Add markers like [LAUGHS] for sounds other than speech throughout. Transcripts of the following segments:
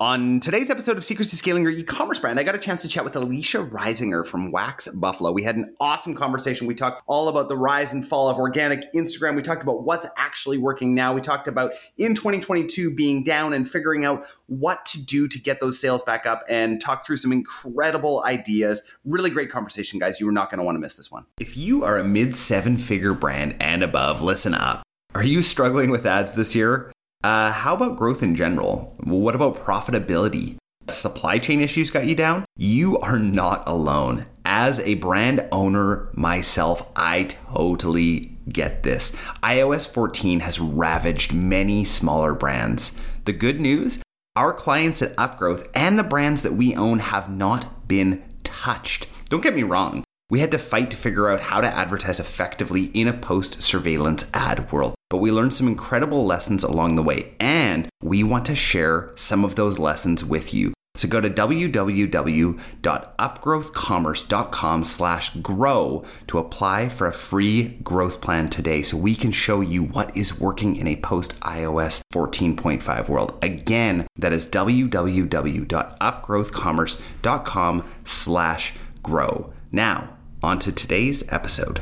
On today's episode of Secrets to Scaling Your E-commerce Brand, I got a chance to chat with Alicia Reisinger from Wax Buffalo. We had an awesome conversation. We talked all about the rise and fall of organic Instagram. We talked about what's actually working now. We talked about in 2022 being down and figuring out what to do to get those sales back up and talk through some incredible ideas. Really great conversation, guys. You are not going to want to miss this one. If you are a mid seven figure brand and above, listen up. Are you struggling with ads this year? Uh, how about growth in general? What about profitability? Supply chain issues got you down? You are not alone. As a brand owner myself, I totally get this. iOS 14 has ravaged many smaller brands. The good news our clients at Upgrowth and the brands that we own have not been touched. Don't get me wrong, we had to fight to figure out how to advertise effectively in a post surveillance ad world. But we learned some incredible lessons along the way, and we want to share some of those lessons with you. So go to www.upgrowthcommerce.com slash grow to apply for a free growth plan today so we can show you what is working in a post iOS 14.5 world. Again, that is www.upgrowthcommerce.com slash grow. Now, on to today's episode.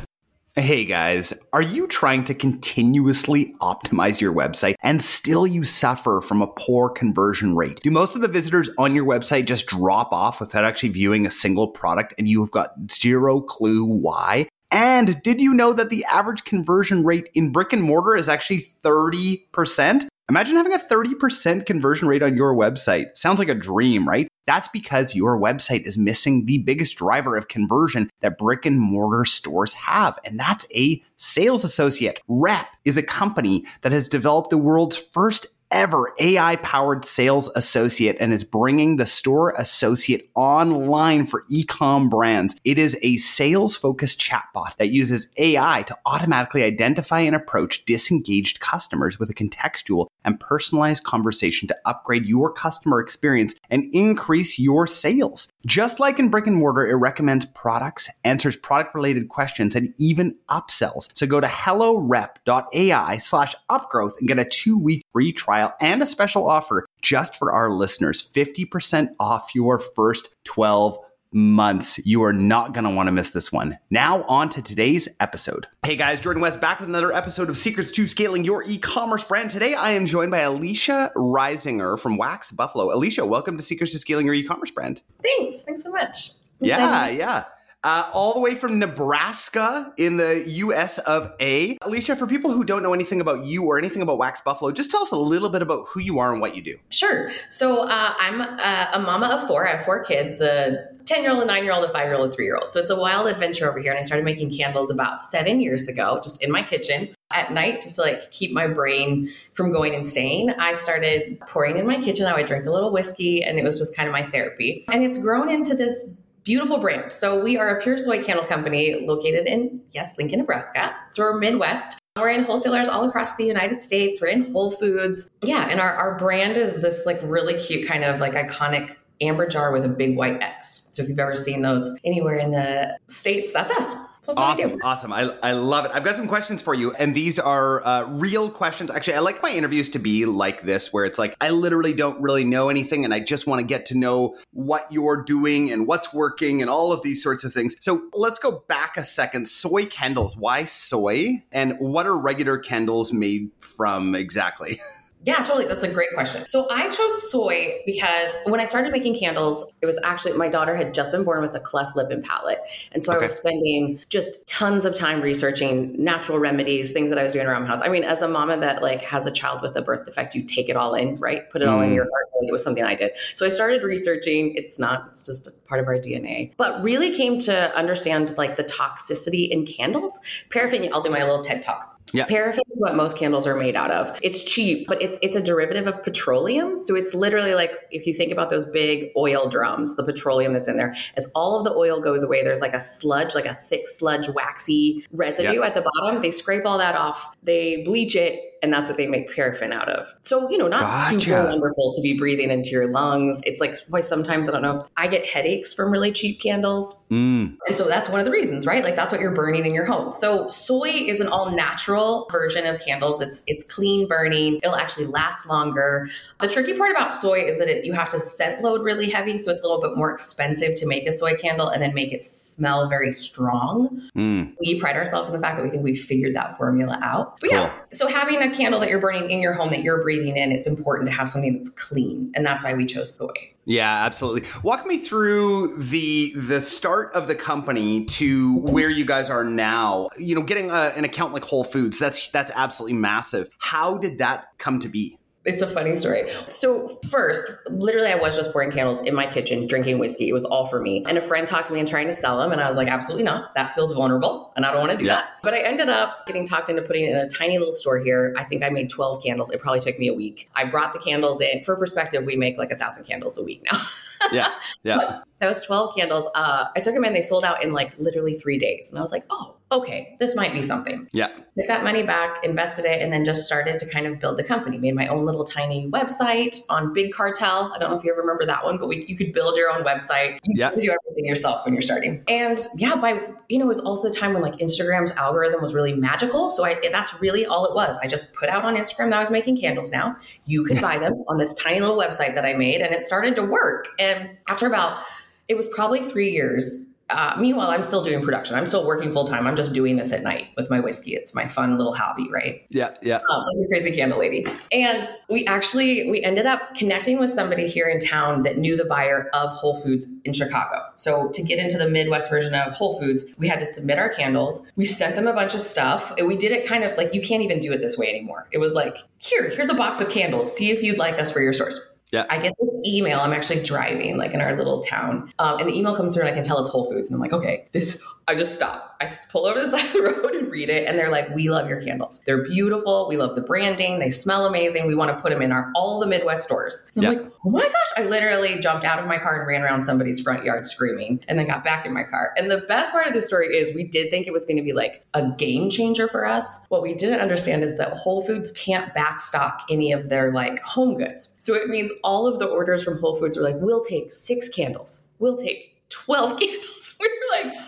Hey guys, are you trying to continuously optimize your website and still you suffer from a poor conversion rate? Do most of the visitors on your website just drop off without actually viewing a single product and you have got zero clue why? And did you know that the average conversion rate in brick and mortar is actually 30%? Imagine having a 30% conversion rate on your website. Sounds like a dream, right? That's because your website is missing the biggest driver of conversion that brick and mortar stores have, and that's a sales associate. Rep is a company that has developed the world's first ever AI powered sales associate and is bringing the store associate online for ecom brands. It is a sales focused chatbot that uses AI to automatically identify and approach disengaged customers with a contextual and personalized conversation to upgrade your customer experience and increase your sales. Just like in brick and mortar, it recommends products, answers product related questions, and even upsells. So go to hellorep.ai slash upgrowth and get a two week free trial and a special offer just for our listeners 50% off your first 12 months. You are not going to want to miss this one. Now, on to today's episode. Hey guys, Jordan West back with another episode of Secrets to Scaling Your E-commerce Brand. Today, I am joined by Alicia Reisinger from Wax Buffalo. Alicia, welcome to Secrets to Scaling Your E-commerce Brand. Thanks. Thanks so much. I'm yeah, excited. yeah. Uh, all the way from Nebraska in the US of A. Alicia, for people who don't know anything about you or anything about Wax Buffalo, just tell us a little bit about who you are and what you do. Sure. So uh, I'm a, a, mama of four. I have four kids. A 10 year old, a nine year old, a five year old, a three year old. So it's a wild adventure over here. And I started making candles about seven years ago, just in my kitchen at night, just to like keep my brain from going insane. I started pouring in my kitchen. I would drink a little whiskey, and it was just kind of my therapy. And it's grown into this beautiful brand. So we are a pure soy candle company located in, yes, Lincoln, Nebraska. So we're Midwest. We're in wholesalers all across the United States. We're in Whole Foods. Yeah. And our, our brand is this like really cute kind of like iconic amber jar with a big white X. So if you've ever seen those anywhere in the States, that's us. That's awesome, awesome. I, I love it. I've got some questions for you, and these are uh, real questions. Actually, I like my interviews to be like this, where it's like I literally don't really know anything, and I just want to get to know what you're doing and what's working and all of these sorts of things. So let's go back a second. Soy candles. Why soy? And what are regular candles made from exactly? [LAUGHS] Yeah, totally. That's a great question. So I chose soy because when I started making candles, it was actually my daughter had just been born with a cleft lip and palate. And so okay. I was spending just tons of time researching natural remedies, things that I was doing around the house. I mean, as a mama that like has a child with a birth defect, you take it all in, right? Put it all in mm. your heart. It was something I did. So I started researching. It's not, it's just a part of our DNA. But really came to understand like the toxicity in candles. Paraffin, I'll do my little TED talk yeah. Paraffin is what most candles are made out of. It's cheap, but it's it's a derivative of petroleum. So it's literally like if you think about those big oil drums, the petroleum that's in there, as all of the oil goes away, there's like a sludge, like a thick sludge, waxy residue yeah. at the bottom. They scrape all that off, they bleach it, and that's what they make paraffin out of. So, you know, not Gotcha. super wonderful to be breathing into your lungs. It's like why sometimes I don't know, I get headaches from really cheap candles. Mm. And so that's one of the reasons, right? Like that's what you're burning in your home. So soy is an all natural version of candles. It's it's clean burning. It'll actually last longer. The tricky part about soy is that it, you have to scent load really heavy, so it's a little bit more expensive to make a soy candle and then make it smell very strong. Mm. We pride ourselves in the fact that we think we've figured that formula out. But yeah, so having a candle that you're burning in your home that you're breathing in, it's important to have something that's clean, and that's why we chose soy. Yeah, absolutely. Walk me through the the start of the company to where you guys are now. You know, getting a, an account like Whole Foods that's that's absolutely massive. How did that come to be? It's a funny story. So, first, literally, I was just pouring candles in my kitchen, drinking whiskey. It was all for me. And a friend talked to me and trying to sell them. And I was like, absolutely not. That feels vulnerable. And I don't want to do Yeah. that. But I ended up getting talked into putting it in a tiny little store here. I think I made 12 candles. It probably took me a week. I brought the candles in. For perspective, we make like a thousand candles a week now. [LAUGHS] Yeah, yeah. Those 12 candles, uh, I took them in. They sold out in like literally three days. And I was like, oh, okay, this might be something. Yeah. Took that money back, invested it, and then just started to kind of build the company. Made my own little tiny website on Big Cartel. I don't know if you ever remember that one, but we, you could build your own website. You Yeah. do everything yourself when you're starting. And yeah, by you know, it was also the time when like Instagram's algorithm was really magical. So I that's really all it was. I just put out on Instagram that I was making candles now. You could [LAUGHS] buy them on this tiny little website that I made, and it started to work. And after about it was probably three years. Uh, meanwhile, I'm still doing production. I'm still working full time. I'm just doing this at night with my whiskey. It's my fun little hobby, right? Yeah, yeah. Um, like a crazy candle lady. And we actually we ended up connecting with somebody here in town that knew the buyer of Whole Foods in Chicago. So to get into the Midwest version of Whole Foods, we had to submit our candles. We sent them a bunch of stuff. And we did it kind of like you can't even do it this way anymore. It was like, here, here's a box of candles. See if you'd like us for your stores. Yeah. I get this email. I'm actually driving, like in our little town, um, and the email comes through, and I can tell it's Whole Foods, and I'm like, okay, this. I just stop. I pull over the [LAUGHS] side of the road and read it, and they're like, "We love your candles. They're beautiful. We love the branding. They smell amazing. We want to put them in our all the Midwest stores." And I'm like, "Oh my gosh!" I literally jumped out of my car and ran around somebody's front yard screaming, and then got back in my car. And the best part of this story is, we did think it was going to be like a game changer for us. What we didn't understand is that Whole Foods can't backstock any of their like home goods. So it means all of the orders from Whole Foods were like, we'll take six candles, we'll take 12 [LAUGHS] candles. [LAUGHS] We were like,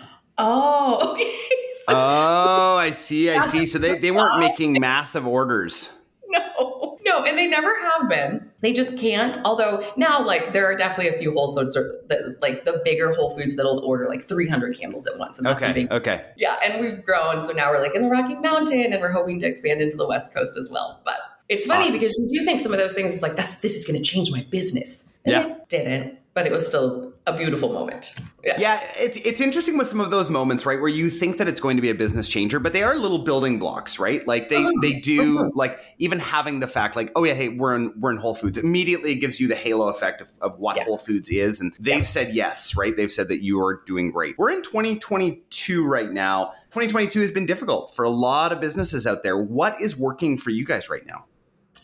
oh, [LAUGHS] okay. So, Oh, I see, I see. So they, they weren't making massive orders. no, no, and they never have been. They just can't. Although now, like, there are definitely a few Whole Foods, or the, like the bigger Whole Foods that'll order like 300 candles at once. And that's Okay, big okay. Yeah, and we've grown. So now we're like in the Rocky Mountain and we're hoping to expand into the West Coast as well. But it's funny Awesome. because you do think some of those things is like, that's this is going to change my business. And Yeah. it didn't, but it was still a beautiful moment. Yeah. Yeah, it's it's interesting with some of those moments, right, where you think that it's going to be a business changer, but they are little building blocks, right? Like they Mhm. they do Mhm. like even having the fact like, oh yeah, hey, we're in we're in Whole Foods. Immediately it gives you the halo effect of, of what Yeah. Whole Foods is. And they've Yeah. said yes, right? They've said that you are doing great. We're in 2022 right now. 2022 has been difficult for a lot of businesses out there. What is working for you guys right now?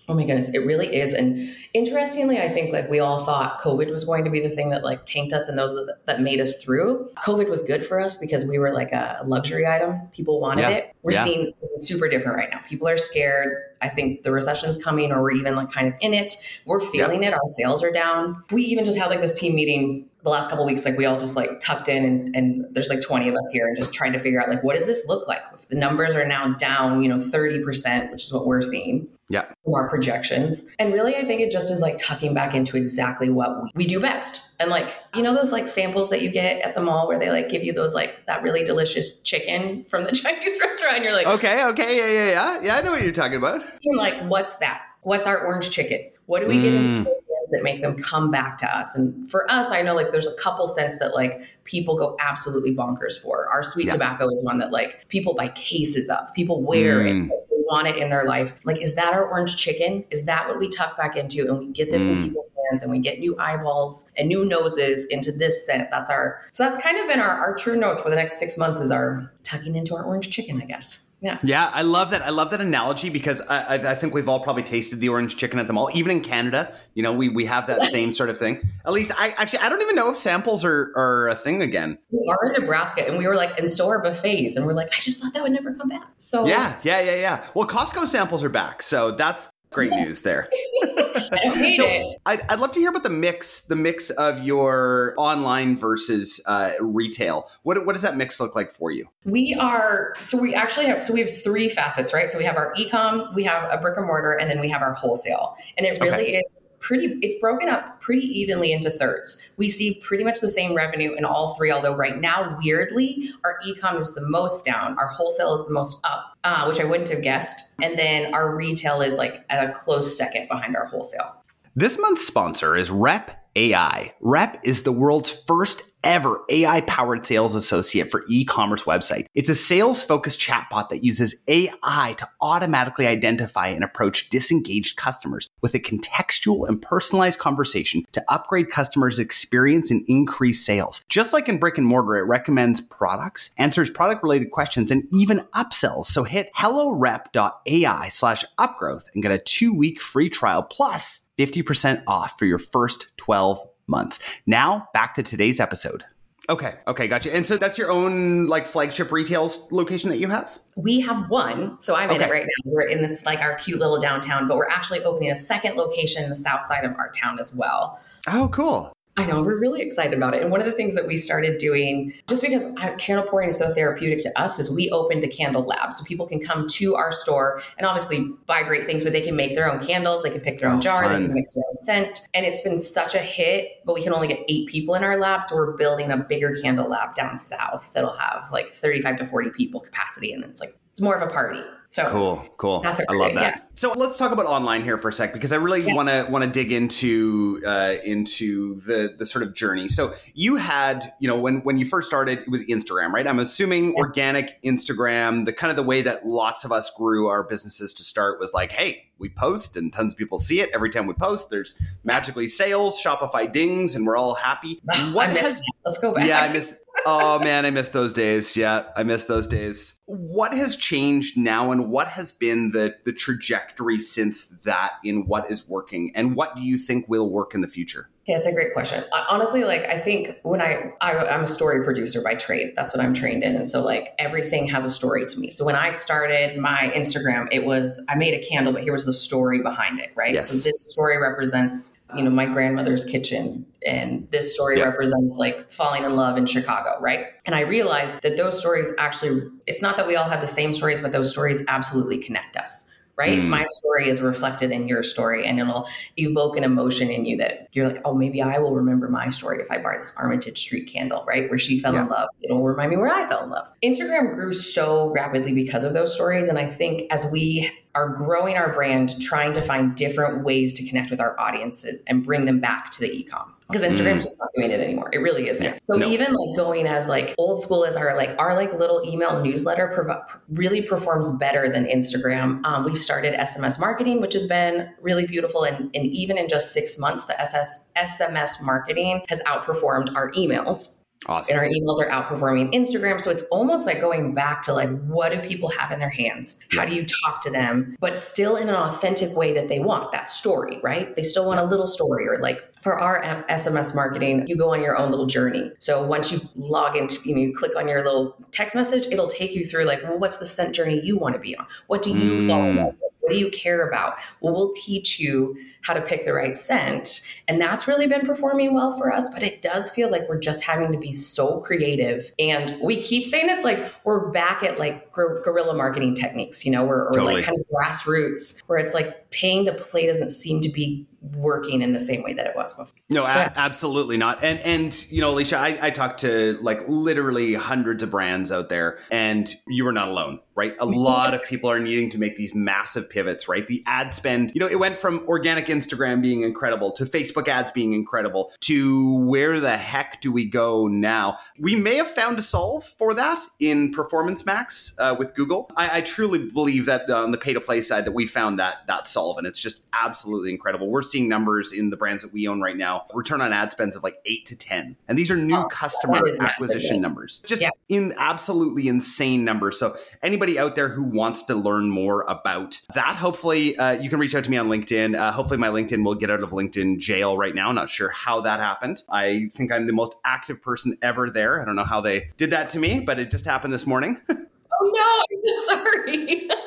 Oh my goodness, it really is. And interestingly, I think like we all thought COVID was going to be the thing that like tanked us and those that, that made us through. COVID was good for us because we were like a luxury item. People wanted Yeah. it. We're Yeah. seeing super different right now. People are scared. I think the recession's coming or we're even like kind of in it. We're feeling it. Our sales are down. We even just had like this team meeting the last couple of weeks, like we all just like tucked in and, and there's like 20 of us here and just trying to figure out like what does this look like? If the numbers are now down, you know, 30%, which is what we're seeing Yeah. from our projections. And really, I think it just is like tucking back into exactly what we, we do best. And like, you know, those like samples that you get at the mall where they like give you those like that really delicious chicken from the [LAUGHS] Chinese restaurant. And you're like, Okay, okay, yeah, yeah, yeah. Yeah, I know what you're talking about. and like, what's that? What's our orange chicken? What do we get in Mm. That make them come back to us? And for us, I know like there's a couple scents that like people go absolutely bonkers for. Our sweet Yeah. tobacco is one that like people buy cases of. People wear it. Mm. Like, they want it in their life. Like, is that our orange chicken? Is that what we tuck back into? And we get this in Mm. people's hands and we get new eyeballs and new noses into this scent. That's our so that's kind of been our, our true note for the next six months is our tucking into our orange chicken, I guess. Yeah. Yeah, I love that. I love that analogy because I, I, I think we've all probably tasted the orange chicken at the mall. Even in Canada, you know, we, we have that same sort of thing. At least I actually I don't even know if samples are, are a thing again. We are in Nebraska and we were like, and so are buffets. And we're like, I just thought that would never come back. So Yeah, yeah, yeah, yeah. Well, Costco samples are back, so that's great news there. [LAUGHS] I so it. I'd, I'd love to hear about the mix, the mix of your online versus uh, retail. What what does that mix look like for you? We are so we actually have so we have three facets, right? So we have our ecom, we have a brick and mortar, and then we have our wholesale. And it really Okay. is pretty it's broken up pretty evenly into thirds. We see pretty much the same revenue in all three, although right now, weirdly, our ecom is the most down, our wholesale is the most up, uh, which I wouldn't have guessed. And then our retail is like at a close second behind our wholesale. This month's sponsor is Rep AI. Rep is the world's first ever AI powered sales associate for e commerce website. It's a sales focused chatbot that uses AI to automatically identify and approach disengaged customers with a contextual and personalized conversation to upgrade customers' experience and increase sales. Just like in brick and mortar, it recommends products, answers product related questions, and even upsells. So hit hellorep.ai slash upgrowth and get a two week free trial plus 50% off for your first 12 months. Now, back to today's episode. Okay, okay, gotcha. And so that's your own like flagship retail location that you have? We have one, so I'm in it right now. We're in this like our cute little downtown, but we're actually opening a second location in the south side of our town as well. Oh, cool. I know, we're really excited about it. And one of the things that we started doing, just because candle pouring is so therapeutic to us, is we opened a candle lab. So people can come to our store and obviously buy great things, but they can make their own candles, they can pick their own Oh, jar, fun. they can mix their own scent. And it's been such a hit, but we can only get eight people in our lab. So we're building a bigger candle lab down south that'll have like 35 to 40 people capacity. And it's like, it's more of a party. So Cool, cool. That's I love that. So let's talk about online here for a sec because I really Yeah. want to want to dig into uh, into the the sort of journey. So you had, you know, when when you first started, it was Instagram, right? I'm assuming organic Instagram, the kind of the way that lots of us grew our businesses to start was like, hey, we post and tons of people see it. Every time we post, there's magically sales, Shopify dings, and we're all happy. [LAUGHS] What has. Let's go back. yeah, I miss. Oh man, I miss those days. Yeah, I miss those days. What has changed now, and what has been the the trajectory since that in what is working, and what do you think will work in the future? Yeah, it's a great question. Honestly, like I think when I, I I'm a story producer by trade. That's what I'm mm-hmm. trained in, and so like everything has a story to me. So when I started my Instagram, it was I made a candle, but here was the story behind it, right? Yes. So this story represents you know my grandmother's kitchen, and this story Yeah. represents like falling in love in Chicago, right? And I realized that those stories actually, it's not that we all have the same stories, but those stories absolutely connect us. Right. Mm. My story is reflected in your story and it'll evoke an emotion in you that you're like, oh, maybe I will remember my story if I buy this Armitage Street candle, right? Where she fell in love. It'll remind me where I fell in love. Instagram grew so rapidly because of those stories. And I think as we are growing our brand, trying to find different ways to connect with our audiences and bring them back to the ecom. Because Instagram's just not doing it anymore. It really isn't. Yeah. So No. even like going as like old school as our like our like little email newsletter prov- really performs better than Instagram. Um, we started SMS marketing, which has been really beautiful, and, and even in just six months, the SS, SMS marketing has outperformed our emails Awesome. and our emails are outperforming Instagram. So it's almost like going back to like, what do people have in their hands? How do you talk to them, but still in an authentic way that they want that story, right? They still want a little story or like for our SMS marketing, you go on your own little journey. So once you log into, you know, you click on your little text message, it'll take you through like, well, what's the scent journey you want to be on? What do you Mm. with? What do you care about? Well, we'll teach you how to pick the right scent. And that's really been performing well for us. But it does feel like we're just having to be so creative. And we keep saying it's like we're back at like guer- guerrilla marketing techniques, you know, or, or Totally. like kind of grassroots, where it's like paying to play doesn't seem to be working in the same way that it was before. No, a- absolutely not. And and you know, Alicia, I, I talked to like literally hundreds of brands out there, and you were not alone, right? A [LAUGHS] lot of people are needing to make these massive pivots, right? The ad spend, you know, it went from organic Instagram being incredible to Facebook ads being incredible to where the heck do we go now? We may have found a solve for that in Performance Max uh, with Google. I, I truly believe that uh, on the pay to play side that we found that that solve, and it's just absolutely incredible. We're seeing seeing numbers in the brands that we own right now, return on ad spends of like eight to 10. And these are new Oh, customer that is massive, acquisition numbers. Just Yeah. in absolutely insane numbers. So anybody out there who wants to learn more about that, hopefully uh, you can reach out to me on LinkedIn. Uh, hopefully my LinkedIn will get out of LinkedIn jail right now. Not sure how that happened. I think I'm the most active person ever there. I don't know how they did that to me, but it just happened this morning. [LAUGHS] Oh no, I'm so sorry. [LAUGHS]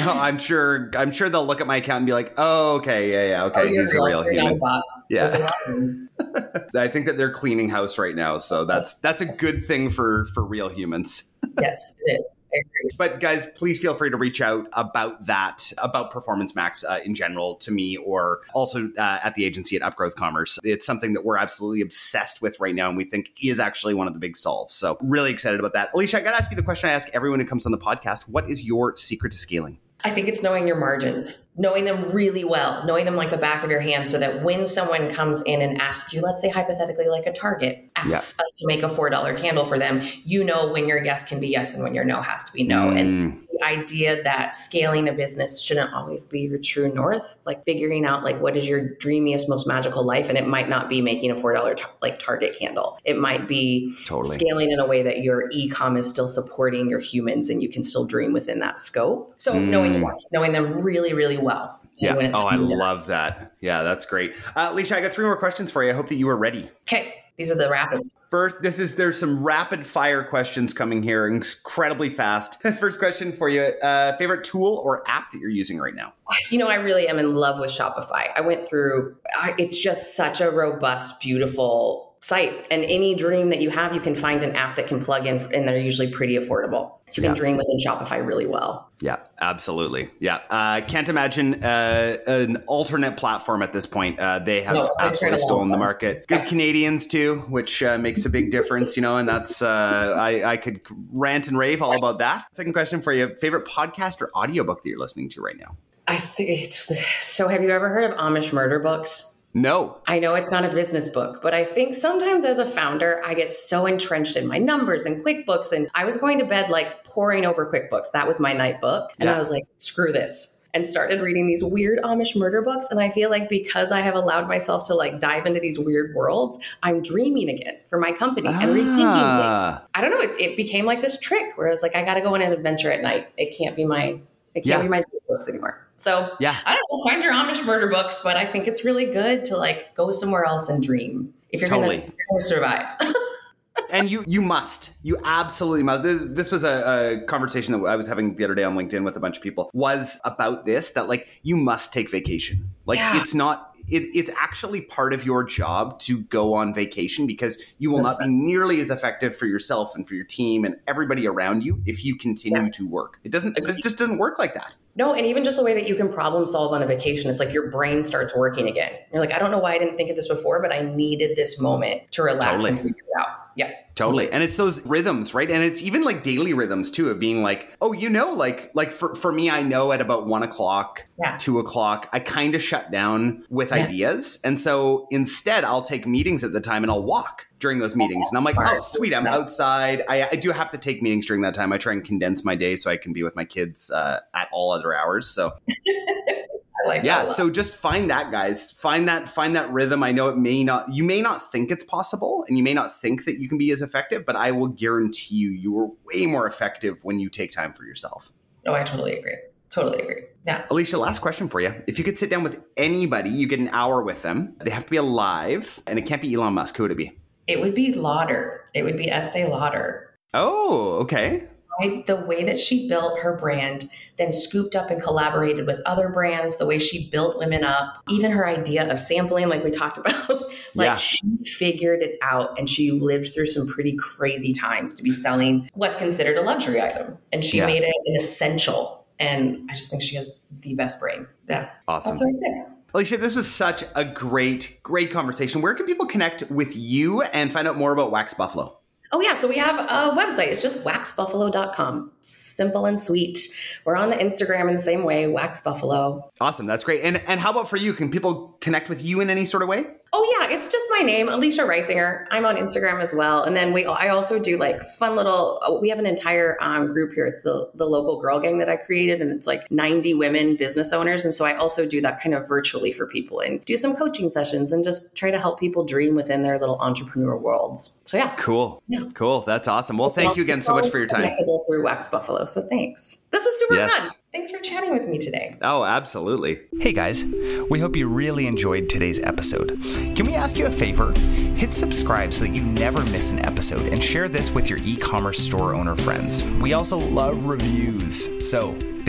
[LAUGHS] no, I'm sure. I'm sure they'll look at my account and be like, "Oh, okay, yeah, yeah, okay, Oh, he's a real human." Yeah. There's a lot of them. [LAUGHS] I think that they're cleaning house right now, so that's that's a good thing for for real humans. [LAUGHS] Yes, it is. But guys, please feel free to reach out about that, about Performance Max uh, in general to me, or also uh, at the agency at Upgrowth Commerce. It's something that we're absolutely obsessed with right now, and we think is actually one of the big solves. So really excited about that. Alicia, I got to ask you the question I ask everyone who comes on the podcast: What is your secret to scaling? I think it's knowing your margins, knowing them really well, knowing them like the back of your hand so that when someone comes in and asks you, let's say hypothetically, like a Target asks us to make a $4 candle for them, you know when your yes can be yes and when your no has to be no. And Mm, the idea that scaling a business shouldn't always be your true north, like figuring out like what is your dreamiest, most magical life. And it might not be making a $4 tar- like Target candle. It might be totally. scaling in a way that your e-com is still supporting your humans and you can still dream within that scope. So knowing Mm. your market, knowing them really, really well. Yeah. And Oh, I love that. Yeah, that's great. Uh, Alicia, I got three more questions for you. I hope that you are ready. Okay, these are the rapid. First, this is there's some rapid fire questions coming here, incredibly fast. [LAUGHS] First question for you: uh, favorite tool or app that you're using right now? You know, I really am in love with Shopify. I went through. I, it's just such a robust, beautiful site, and any dream that you have, you can find an app that can plug in, and they're usually pretty affordable. So you can Yeah. dream within Shopify really well. Yeah, absolutely. Yeah, uh, can't imagine uh, an alternate platform at this point. Uh, they have No, absolutely stolen the market. Good Yeah. Canadians too, which uh, makes a big difference, you know. And that's uh, I, I could rant and rave all about that. Second question for you: favorite podcast or audiobook that you're listening to right now? I think it's so. Have you ever heard of Amish murder books? No. I know it's not a business book, but I think sometimes as a founder, I get so entrenched in my numbers and QuickBooks. And I was going to bed like pouring over QuickBooks. That was my night book. And Yeah. I was like, screw this. And started reading these weird Amish murder books. And I feel like because I have allowed myself to like dive into these weird worlds, I'm dreaming again for my company and rethinking things. Ah. I don't know. It, it became like this trick where I was like, I got to go on an adventure at night. It can't be my, it can't Yeah. be my books anymore. So Yeah. I don't know, find your Amish murder books, but I think it's really good to like go somewhere else and dream if you're Totally. gonna, you're gonna survive. [LAUGHS] and you you must you absolutely must this, this was a, a conversation that i was having the other day on linkedin with a bunch of people was about this that like you must take vacation like Yeah. it's not it, it's actually part of your job to go on vacation because you will not be nearly as effective for yourself and for your team and everybody around you if you continue Yeah. to work it doesn't it just doesn't work like that no, and even just the way that you can problem solve on a vacation, it's like your brain starts working again. You're like, I don't know why I didn't think of this before, but I needed this moment to relax Totally. and figure it out. Yeah. Totally. And it's those rhythms, right? And it's even like daily rhythms too of being like, oh, you know, like like for, for me, I know at about one o'clock, Yeah. two o'clock, I kind of shut down with Yeah. ideas. And so instead I'll take meetings at the time and I'll walk during those meetings. And I'm like, oh, sweet, I'm outside. I, I do have to take meetings during that time. I try and condense my day so I can be with my kids uh, at all other hours. So [LAUGHS] like yeah so just find that guys find that find that rhythm i know it may not you may not think it's possible and you may not think that you can be as effective but i will guarantee you you are way more effective when you take time for yourself oh, I totally agree. Totally agree. Yeah. alicia last question for you if you could sit down with anybody you get an hour with them they have to be alive and it can't be elon musk who would it be It would be Lauder. It would be Estee Lauder. oh okay I, the way that she built her brand, then scooped up and collaborated with other brands, the way she built women up, even her idea of sampling, like we talked [LAUGHS] about, like Yeah. she figured it out and she lived through some pretty crazy times to be selling what's considered a luxury item. And she Yeah. made it an essential. And I just think she has the best brain. Yeah. awesome That's right there. Alicia, this was such a great, great conversation. Where can people connect with you and find out more about Wax Buffalo? Oh, yeah. So we have a website. It's just waxbuffalo.com. Simple and sweet. We're on the Instagram in the same way, Wax Buffalo. Awesome. That's great. And and how about for you? Can people connect with you in any sort of way? Oh yeah, it's just my name, Alicia Reisinger. I'm on Instagram as well, and then we I also do like fun little. uh, We have an entire um, group here. It's the the local girl gang that I created, and it's like 90 women business owners, and so I also do that kind of virtually for people and do some coaching sessions and just try to help people dream within their little entrepreneur worlds. So yeah, Cool. Yeah. Mm-hmm. Cool. That's awesome. Well, thank you again so much for your time. Through Wax Buffalo. So thanks. This was super Yes. fun. Thanks for chatting with me today. Oh, absolutely. Hey guys, we hope you really enjoyed today's episode. Can we ask you a favor? Hit subscribe so that you never miss an episode and share this with your e commerce store owner friends. We also love reviews. So